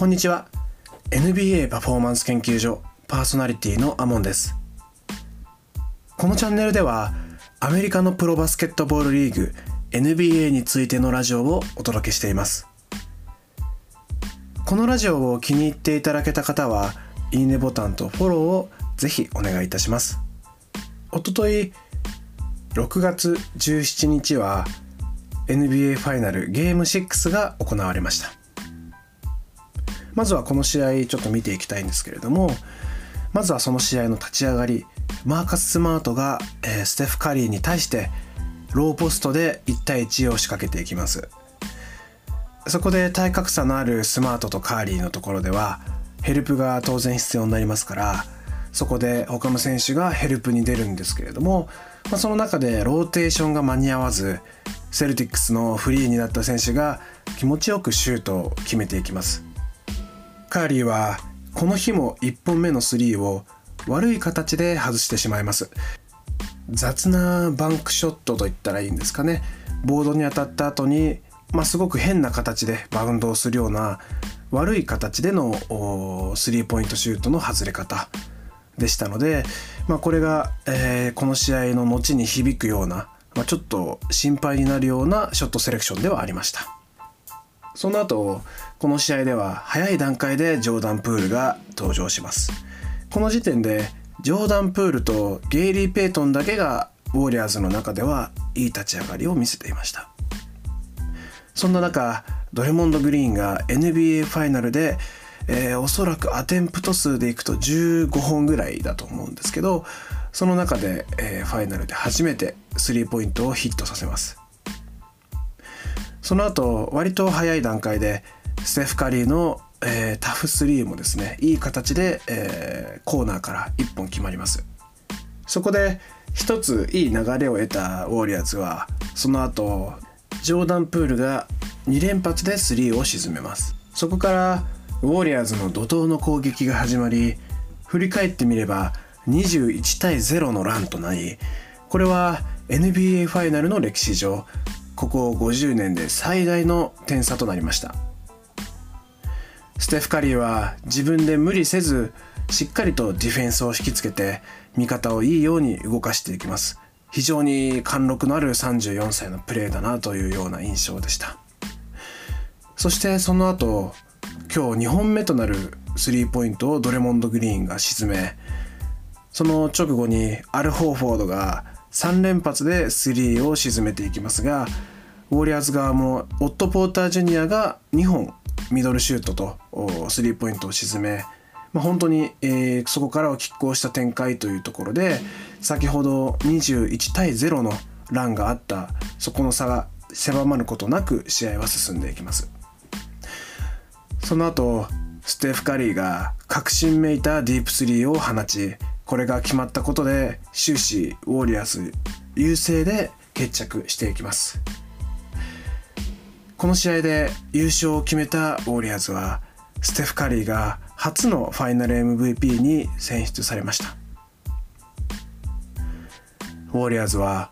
こんにちは。NBA パフォーマンス研究所パーソナリティのアモンです。このチャンネルではアメリカのプロバスケットボールリーグ NBA についてのラジオをお届けしています。このラジオを気に入っていただけた方はいいねボタンとフォローをぜひお願いいたします。おととい6月17日は NBA ファイナルゲーム6が行われました。まずはこの試合ちょっと見ていきたいんですけれどもまずはその試合の立ち上がりマーカス・スマートが、えー、ステフ・カリーに対してローポストで1対1を仕掛けていきます。そこで体格差のあるスマートとカーリーのところではヘルプが当然必要になりますからそこで他の選手がヘルプに出るんですけれども、まあ、その中でローテーションが間に合わずセルティックスのフリーになった選手が気持ちよくシュートを決めていきます。カリーはこの日も1本目のスリーを悪い形で外してしまいます。雑なバンクショットといったらいいんですかね。ボードに当たった後に、まあ、すごく変な形でバウンドをするような悪い形でのスリーポイントシュートの外れ方でしたので、まあ、これが、えー、この試合の後に響くような、まあ、ちょっと心配になるようなショットセレクションではありました。その後この試合では早い段階でジョーダン・プールが登場します。この時点でジョーダン・プールとゲイリー・ペイトンだけがウォーリアーズの中ではいい立ち上がりを見せていました。そんな中ドレモンド・グリーンが NBA ファイナルでえー、おそらくアテンプト数でいくと15本ぐらいだと思うんですけどその中で、えー、ファイナルで初めてスリーポイントをヒットさせます。その後割と早い段階でステフ・カリーの、えー、タフ3もですねいい形で、えー、コーナーから1本決まります。そこで一ついい流れを得たウォリアーズはその後ジョーダン・プールが2連発で3を沈めます。そこからウォリアーズの怒涛の攻撃が始まり振り返ってみれば21対0のランとなりこれは NBA ファイナルの歴史上ここ50年で最大の点差となりました。ステフ・カリーは自分で無理せずしっかりとディフェンスを引きつけて味方をいいように動かしていきます。非常に貫禄のある34歳のプレーだなというような印象でした。そしてその後今日2本目となるスリーポイントをドレモンド・グリーンが沈めその直後にアル・ホーフォードが3連発でスリーを沈めていきますがウォリアーズ側もオット・ポーター・ジュニアが2本ミドルシュートとスリーポイントを沈め、まあ、本当に、えー、そこからを拮抗した展開というところで先ほど21対0のランがあったそこの差が狭まることなく試合は進んでいきます。その後ステフ・カリーが確信めいたディープスリーを放ちこれが決まったことで終始ウォリアーズ優勢で決着していきますこの試合で優勝を決めたウォリアーズはステフ・カリーが初のファイナル MVP に選出されました。ウォリアーズは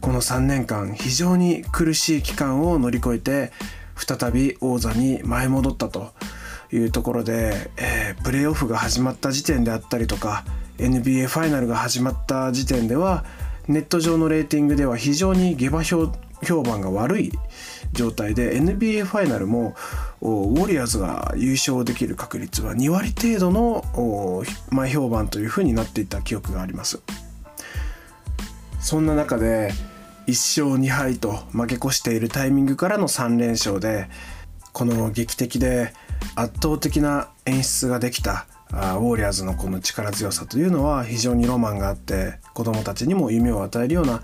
この3年間非常に苦しい期間を乗り越えて再び王座に舞い戻ったというところで、えー、プレーオフが始まった時点であったりとか NBA ファイナルが始まった時点ではネット上のレーティングでは非常に下馬評評判が悪い状態で NBA ファイナルもウォリアーズが優勝できる確率は2割程度の前評判というふうになっていた記憶があります。そんな中で1勝2敗と負け越しているタイミングからの3連勝でこの劇的で圧倒的な演出ができたウォーリアーズのこの力強さというのは非常にロマンがあって子供たちにも夢を与えるような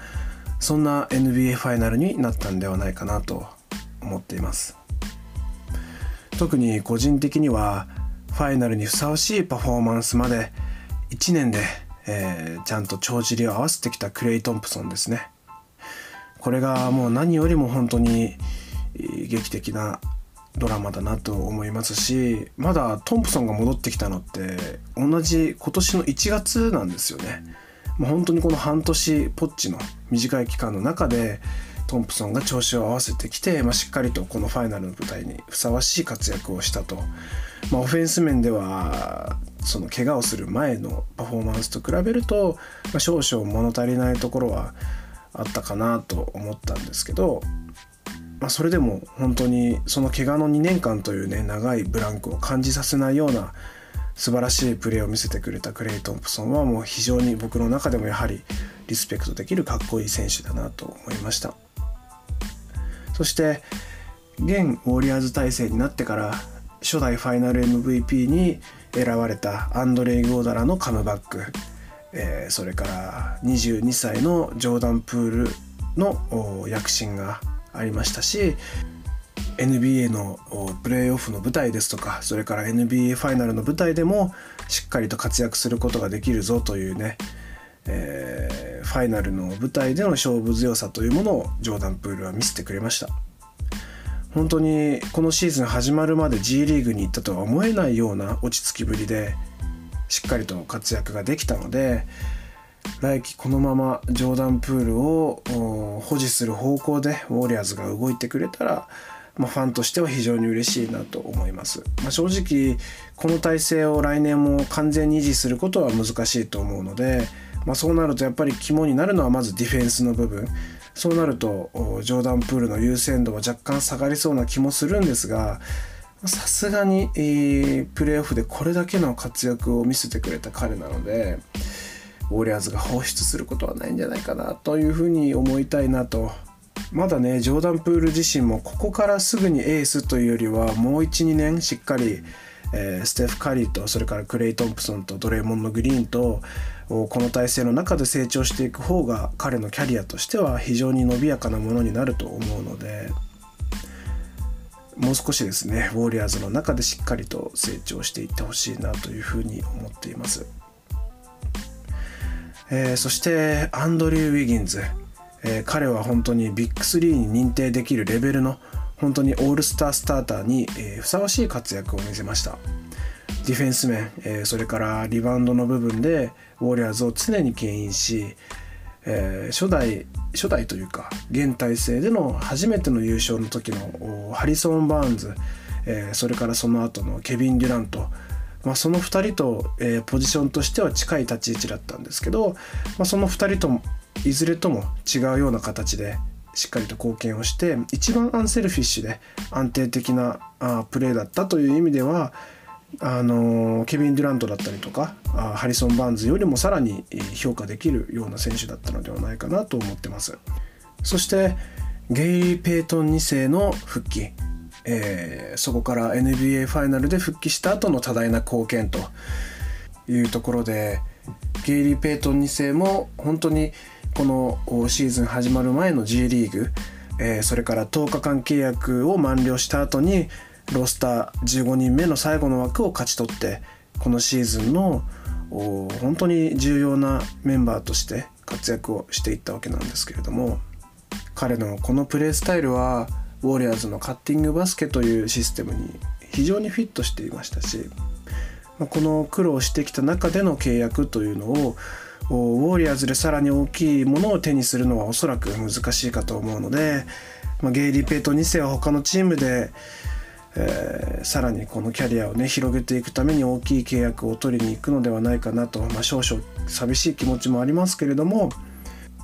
そんな NBA ファイナルになったんではないかなと思っています。特に個人的にはファイナルにふさわしいパフォーマンスまで1年で、えー、ちゃんと帳尻を合わせてきたクレイ・トンプソンですね。これがもう何よりも本当に劇的なドラマだなと思いますしまだトンプソンが戻ってきたのって同じ今年の1月なんですよね。まあ、本当にこの半年ポッチの短い期間の中でトンプソンが調子を合わせてきて、まあ、しっかりとこのファイナルの舞台にふさわしい活躍をしたと、まあ、オフェンス面ではその怪我をする前のパフォーマンスと比べると、まあ、少々物足りないところはあったかなと思ったんですけど、まあ、それでも本当にその怪我の2年間というね長いブランクを感じさせないような素晴らしいプレーを見せてくれたクレイ・トンプソンはもう非常に僕の中でもやはりリスペクトできるかっこいい選手だなと思いました。そして現ウォリアーズ体制になってから初代ファイナル MVP に選ばれたアンドレイ・ゴーダラのカムバック、えー、それから22歳のジョーダン・プールの躍進がありましたし NBA のプレーオフの舞台ですとかそれから NBA ファイナルの舞台でもしっかりと活躍することができるぞというね、えー、ファイナルの舞台での勝負強さというものをジョーダン・プールは見せてくれました本当にこのシーズン始まるまで G リーグに行ったとは思えないような落ち着きぶりでしっかりと活躍ができたので来季このままジョーダン・プールを保持する方向でウォリアーズが動いてくれたらまあ、ファンとしては非常に嬉しいなと思います。まあ、正直この体制を来年も完全に維持することは難しいと思うので、まあ、そうなるとやっぱり肝になるのはまずディフェンスの部分。そうなるとジョーダンプールの優先度は若干下がりそうな気もするんですがさすがに、えー、プレーオフでこれだけの活躍を見せてくれた彼なのでウォリアーズが放出することはないんじゃないかなというふうに思いたいなと。まだねジョーダン・プール自身もここからすぐにエースというよりはもう12年しっかり、えー、ステフ・カリーとそれからクレイ・トンプソンとドレーモンド・グリーンとこの体制の中で成長していく方が彼のキャリアとしては非常に伸びやかなものになると思うのでもう少しですねウォリアーズの中でしっかりと成長していってほしいなというふうに思っています。えー、そしてアンドリュー・ウィギンズえー、彼は本当にビッグ3に認定できるレベルの本当にオールスタースターターに、え、ふさわしい活躍を見せました。ディフェンス面、え、それからリバウンドの部分でウォリアーズを常に牽引し、え初代初代というか現体制での初めての優勝の時のハリソン・バーンズ、えそれからその後のケビン・デュラントまあ、その2人と、えー、ポジションとしては近い立ち位置だったんですけど、まあ、その2人ともいずれとも違うような形でしっかりと貢献をして一番 unselfish で安定的なあプレーだったという意味ではあのケビン・デュラントだったりとかあハリソン・バーンズよりもさらに評価できるような選手だったのではないかなと思ってます。そしてゲイリー・ペイトン2世の復帰、えー、そこから NBA ファイナルで復帰した後の多大な貢献というところでゲイリー・ペイトン2世も本当にこのシーズン始まる前の G リーグ、えー、それから10日間契約を満了した後にロスター15人目の最後の枠を勝ち取ってこのシーズンの本当に重要なメンバーとして活躍をしていったわけなんですけれども彼のこのプレースタイルはウォリアーズのカッティングバスケというシステムに非常にフィットしていましたしこの苦労してきた中での契約というのをウォリアーズでさらに大きいものを手にするのはおそらく難しいかと思うので、まあ、ゲイリー・ペイト2世は他のチームで、えー、さらにこのキャリアをね広げていくために大きい契約を取りに行くのではないかなと、まあ、少々寂しい気持ちもありますけれども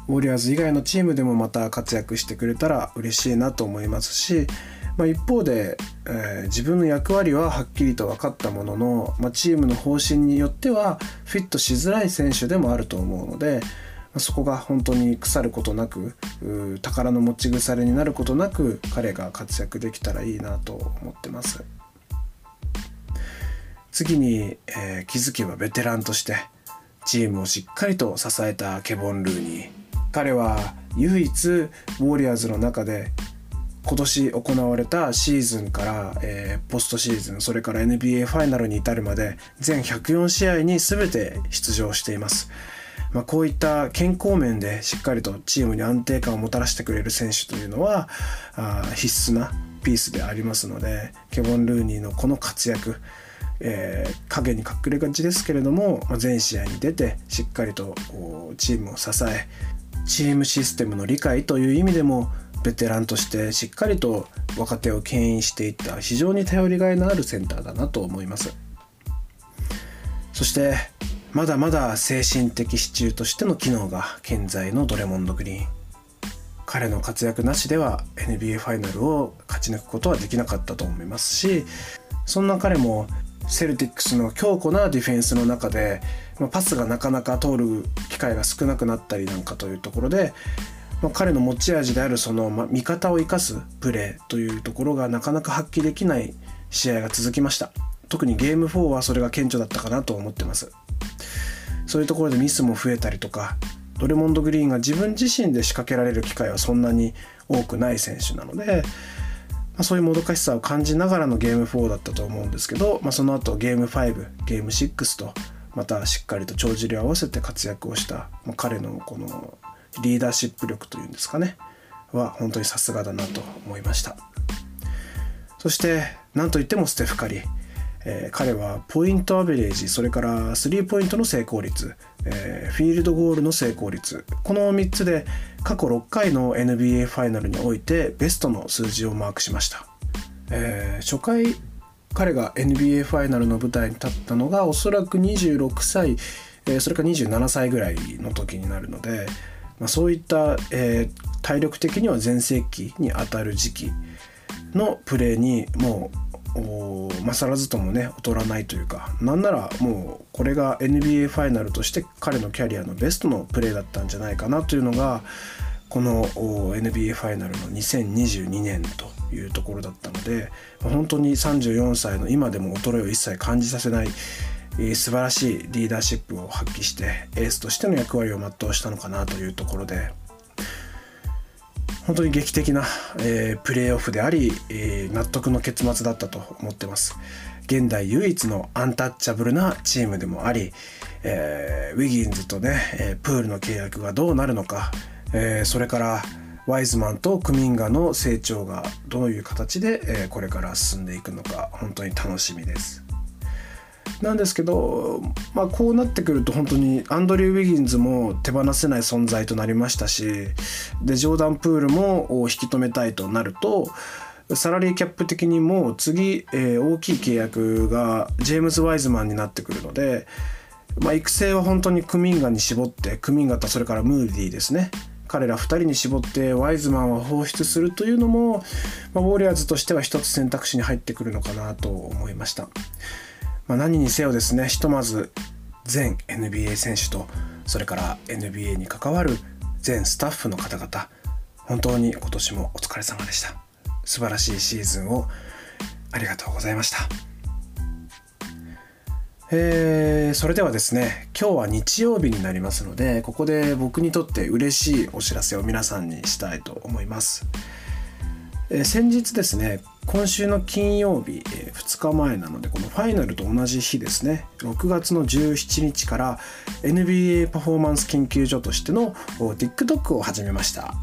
ウォリアーズ以外のチームでもまた活躍してくれたら嬉しいなと思いますしまあ、一方で、えー、自分の役割ははっきりと分かったものの、まあ、チームの方針によってはフィットしづらい選手でもあると思うので、まあ、そこが本当に腐ることなく宝の持ち腐れになることなく彼が活躍できたらいいなと思ってます。次に、えー、気づけばベテランとしてチームをしっかりと支えたケボン・ルーニー彼は唯一ウォリアーズの中で今年行われたシーズンから、えー、ポストシーズンそれから NBA ファイナルに至るまで全104試合に全て出場しています。まあ、こういった健康面でしっかりとチームに安定感をもたらしてくれる選手というのはあ必須なピースでありますのでケボン・ルーニーのこの活躍えー、影に隠れがちですけれども、まあ、全試合に出てしっかりとチームを支えチームシステムの理解という意味でもベテランとしてしっかりと若手を牽引していった非常に頼りがいのあるセンターだなと思います。そしてまだまだ精神的支柱としての機能が健在のドレモンド・グリーン。彼の活躍なしでは NBA ファイナルを勝ち抜くことはできなかったと思いますしそんな彼もセルティックスの強固なディフェンスの中で、まあ、パスがなかなか通る機会が少なくなったりなんかというところで、まあ、彼の持ち味であるその、まあ、味方を生かすプレーというところがなかなか発揮できない試合が続きました。特にゲーム4はそれが顕著だったかなと思ってます。そういうところでミスも増えたりとかドレモンド・グリーンが自分自身で仕掛けられる機会はそんなに多くない選手なのでま、そういうもどかしさを感じながらのゲーム4だったと思うんですけど、まあ、その後ゲーム5ゲーム6とまたしっかりと帳尻を合わせて活躍をした、まあ、彼のこのリーダーシップ力というんですかね。は本当にさすがだなと思いました。そして何といってもステフ・カリ。えー、彼はポイントアベレージそれからスリーポイントの成功率、えー、フィールドゴールの成功率。この3つで過去6回の NBA ファイナルにおいてベストの数字をマークしました、えー、初回彼が NBA ファイナルの舞台に立ったのがおそらく26歳、えー、それから27歳ぐらいの時になるので、まあ、そういった、えー、体力的には全盛期にあたる時期のプレーにもう勝らずともね劣らないというかなんならもうこれが NBA ファイナルとして彼のキャリアのベストのプレーだったんじゃないかなというのがこの NBA ファイナルの2022年というところだったので本当に34歳の今でも衰えを一切感じさせない素晴らしいリーダーシップを発揮してエースとしての役割を全うしたのかなというところで本当に劇的な、え、プレーオフであり、え、納得の結末だったと思ってます。現代唯一のアンタッチャブルなチームでもあり、え、ウィギンズとね、えプールの契約がどうなるのか、えそれからワイズマンとクミンガの成長がどういう形で、えこれから進んでいくのか本当に楽しみです。なんですけど、まあ、こうなってくると本当にアンドリュー・ウィギンズも手放せない存在となりましたしでジョーダン・プールも引き止めたいとなるとサラリーキャップ的にも次、えー、大きい契約がジェームズ・ワイズマンになってくるので、まあ、育成は本当にクミンガに絞ってクミンガとそれからムーディーですね彼ら2人に絞ってワイズマンは放出するというのも、まあ、ウォリアーズとしては一つ選択肢に入ってくるのかなと思いました。まあ、何にせよですねひとまず全 NBA 選手とそれから NBA に関わる全スタッフの方々本当に今年もお疲れ様でした。素晴らしいシーズンをありがとうございました。えー、それではですね今日は日曜日になりますのでここで僕にとって嬉しいお知らせを皆さんにしたいと思います、えー、先日ですね今週の金曜日、えー、2日前なのでこのファイナルと同じ日ですね。6月の17日から NBA パフォーマンス研究所としての TikTok を始めました。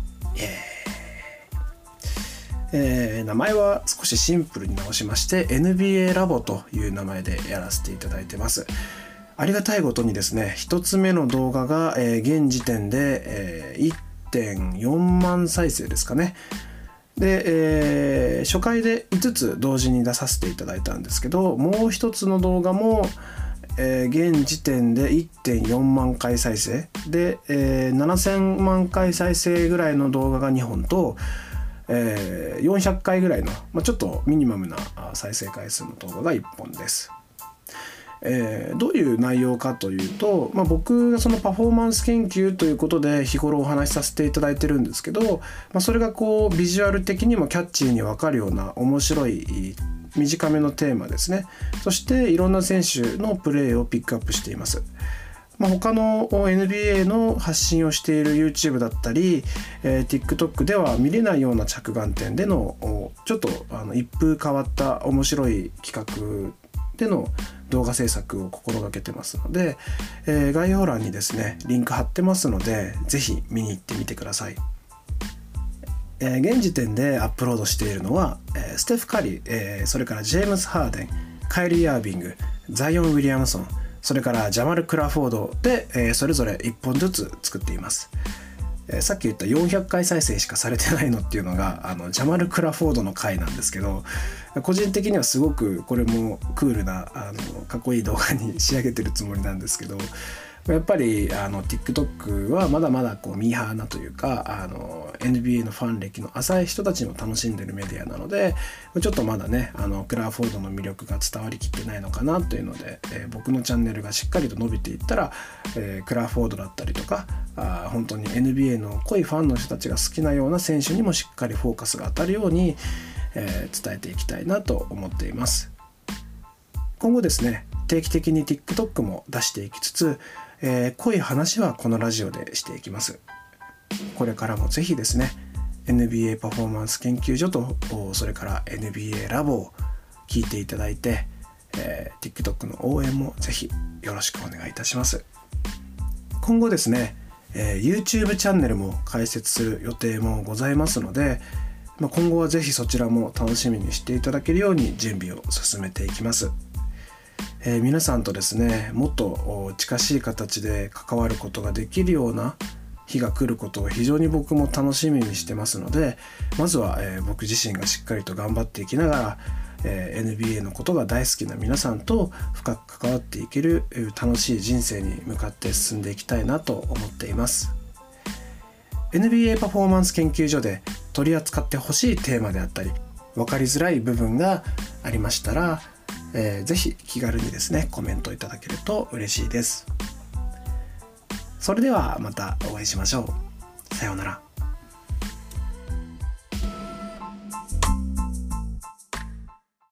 えー、名前は少しシンプルに直しまして NBA ラボという名前でやらせていただいてます。ありがたいことにですね1つ目の動画が、えー、現時点で、えー、1.4万再生ですかね。で、えー、初回で5つ同時に出させていただいたんですけどもう一つの動画も、えー、現時点で1.4万回再生で、えー、7000万回再生ぐらいの動画が2本と、えー、400回ぐらいの、まあ、ちょっとミニマムな再生回数の動画が1本です。えー、どういう内容かというと、まあ、僕がそのパフォーマンス研究ということで日頃お話しさせていただいてるんですけど、まあ、それがこうビジュアル的にもキャッチーに分かるような面白い短めのテーマですねそしていろんな選手のプレーをピックアップしています。まあ、他の NBA の発信をしている YouTube だったり、えー、TikTok では見れないような着眼点でのちょっとあの一風変わった面白い企画での動画制作を心がけてますので、えー、概要欄にですねリンク貼ってますので是非見に行ってみてください。えー、現時点でアップロードしているのは、えー、ステフ・カリー、えー、それからジェームス・ハーデンカイリー・アービングザイオン・ウィリアムソンそれからジャマル・クラフォードで、え、それぞれ1本ずつ作っています。え、さっき言った400回再生しかされてないのっていうのがあのジャマル・クラフォードの回なんですけど個人的にはすごくこれもクールなあのかっこいい動画に仕上げてるつもりなんですけどやっぱりあの TikTok はまだまだこうミーハーなというかあの NBA のファン歴の浅い人たちも楽しんでるメディアなのでちょっとまだねあのクラーフォードの魅力が伝わりきってないのかなというので、えー、僕のチャンネルがしっかりと伸びていったら、えー、クラーフォードだったりとかあ本当に NBA の濃いファンの人たちが好きなような選手にもしっかりフォーカスが当たるように、えー、伝えていきたいなと思っています。今後ですね定期的に TikTok も出していきつつえー、濃い話はこのラジオでしていきます。これからもぜひですね NBA パフォーマンス研究所とそれから NBA ラボを聞いていただいて、えー、TikTok の応援もぜひよろしくお願いいたします。今後ですね、えー、YouTube チャンネルも開設する予定もございますので、まあ、今後はぜひそちらも楽しみにしていただけるように準備を進めていきます。えー、皆さんとですねもっと近しい形で関わることができるような日が来ることを非常に僕も楽しみにしてますのでまずは、えー、僕自身がしっかりと頑張っていきながら、えー、NBA のことが大好きな皆さんと深く関わっていける楽しい人生に向かって進んでいきたいなと思っています。NBA パフォーマンス研究所で取り扱ってほしいテーマであったり分かりづらい部分がありましたらえー、ぜひ気軽にですねコメントいただけると嬉しいです。それではまたお会いしましょう。さようなら。